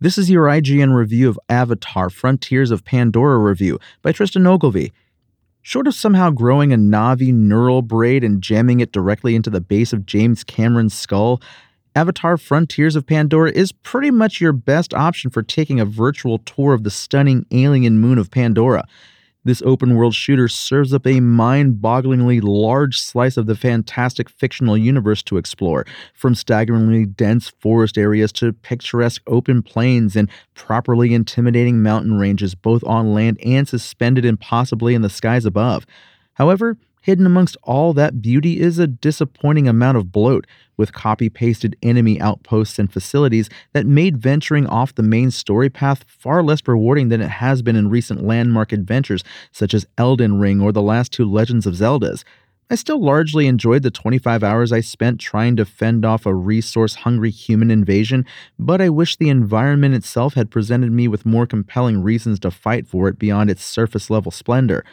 This is your IGN review of Avatar Frontiers of Pandora review by Tristan Ogilvie. Short of somehow growing a Navi neural braid and jamming it directly into the base of James Cameron's skull, Avatar Frontiers of Pandora is pretty much your best option for taking a virtual tour of the stunning alien moon of Pandora. This open world shooter serves up a mind bogglingly large slice of the fantastic fictional universe to explore, from staggeringly dense forest areas to picturesque open plains and properly intimidating mountain ranges, both on land and suspended impossibly in the skies above. However, Hidden amongst all that beauty is a disappointing amount of bloat, with copy pasted enemy outposts and facilities that made venturing off the main story path far less rewarding than it has been in recent landmark adventures such as Elden Ring or the last two Legends of Zeldas. I still largely enjoyed the 25 hours I spent trying to fend off a resource hungry human invasion, but I wish the environment itself had presented me with more compelling reasons to fight for it beyond its surface level splendor.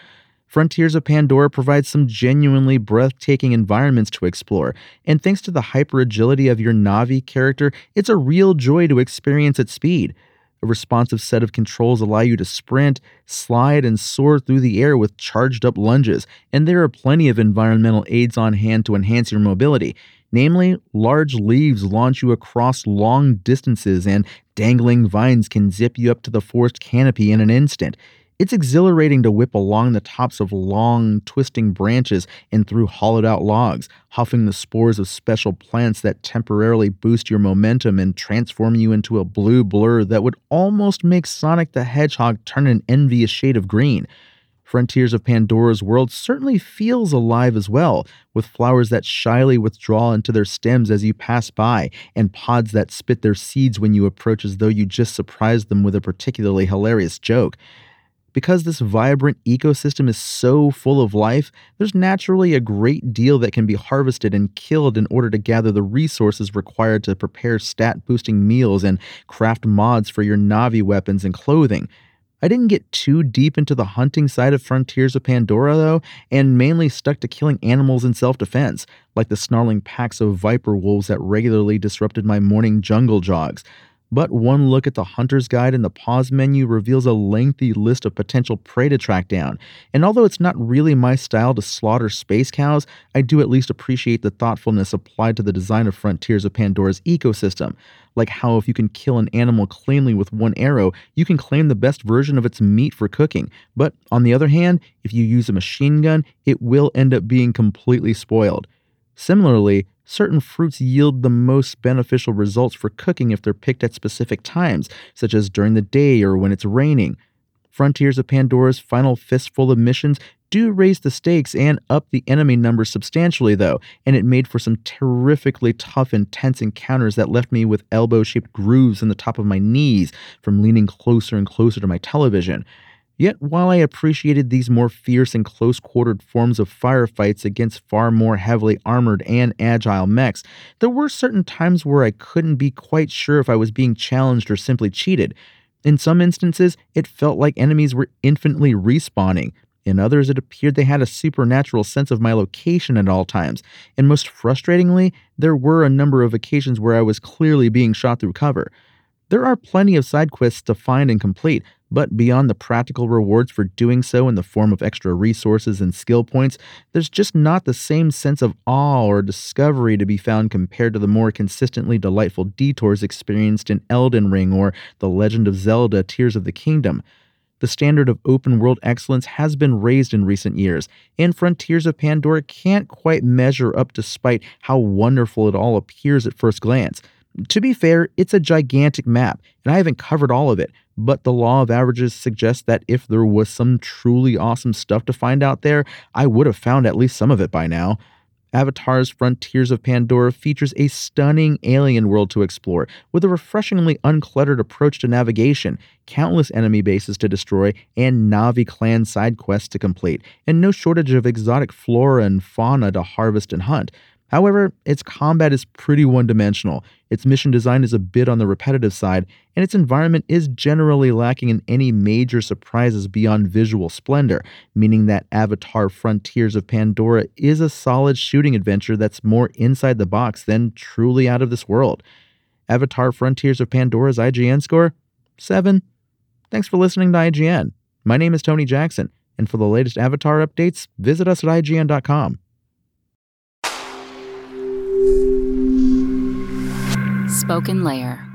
Frontiers of Pandora provides some genuinely breathtaking environments to explore, and thanks to the hyper agility of your Navi character, it's a real joy to experience at speed. A responsive set of controls allow you to sprint, slide, and soar through the air with charged up lunges, and there are plenty of environmental aids on hand to enhance your mobility. Namely, large leaves launch you across long distances, and dangling vines can zip you up to the forest canopy in an instant. It's exhilarating to whip along the tops of long, twisting branches and through hollowed out logs, huffing the spores of special plants that temporarily boost your momentum and transform you into a blue blur that would almost make Sonic the Hedgehog turn an envious shade of green. Frontiers of Pandora's world certainly feels alive as well, with flowers that shyly withdraw into their stems as you pass by, and pods that spit their seeds when you approach as though you just surprised them with a particularly hilarious joke. Because this vibrant ecosystem is so full of life, there's naturally a great deal that can be harvested and killed in order to gather the resources required to prepare stat boosting meals and craft mods for your Navi weapons and clothing. I didn't get too deep into the hunting side of Frontiers of Pandora, though, and mainly stuck to killing animals in self defense, like the snarling packs of viper wolves that regularly disrupted my morning jungle jogs. But one look at the hunter's guide in the pause menu reveals a lengthy list of potential prey to track down. And although it's not really my style to slaughter space cows, I do at least appreciate the thoughtfulness applied to the design of Frontiers of Pandora's ecosystem. Like how if you can kill an animal cleanly with one arrow, you can claim the best version of its meat for cooking. But on the other hand, if you use a machine gun, it will end up being completely spoiled. Similarly, certain fruits yield the most beneficial results for cooking if they're picked at specific times, such as during the day or when it's raining. Frontiers of Pandora's final fistful of missions do raise the stakes and up the enemy numbers substantially, though, and it made for some terrifically tough, intense encounters that left me with elbow shaped grooves in the top of my knees from leaning closer and closer to my television. Yet, while I appreciated these more fierce and close quartered forms of firefights against far more heavily armored and agile mechs, there were certain times where I couldn't be quite sure if I was being challenged or simply cheated. In some instances, it felt like enemies were infinitely respawning. In others, it appeared they had a supernatural sense of my location at all times. And most frustratingly, there were a number of occasions where I was clearly being shot through cover. There are plenty of side quests to find and complete, But beyond the practical rewards for doing so in the form of extra resources and skill points, there's just not the same sense of awe or discovery to be found compared to the more consistently delightful detours experienced in Elden Ring or The Legend of Zelda Tears of the Kingdom. The standard of open world excellence has been raised in recent years, and Frontiers of Pandora can't quite measure up despite how wonderful it all appears at first glance. To be fair, it's a gigantic map, and I haven't covered all of it, but the law of averages suggests that if there was some truly awesome stuff to find out there, I would have found at least some of it by now. Avatar's Frontiers of Pandora features a stunning alien world to explore, with a refreshingly uncluttered approach to navigation, countless enemy bases to destroy, and Navi clan side quests to complete, and no shortage of exotic flora and fauna to harvest and hunt. However, its combat is pretty one dimensional, its mission design is a bit on the repetitive side, and its environment is generally lacking in any major surprises beyond visual splendor, meaning that Avatar Frontiers of Pandora is a solid shooting adventure that's more inside the box than truly out of this world. Avatar Frontiers of Pandora's IGN score? 7. Thanks for listening to IGN. My name is Tony Jackson, and for the latest Avatar updates, visit us at IGN.com. Spoken Layer.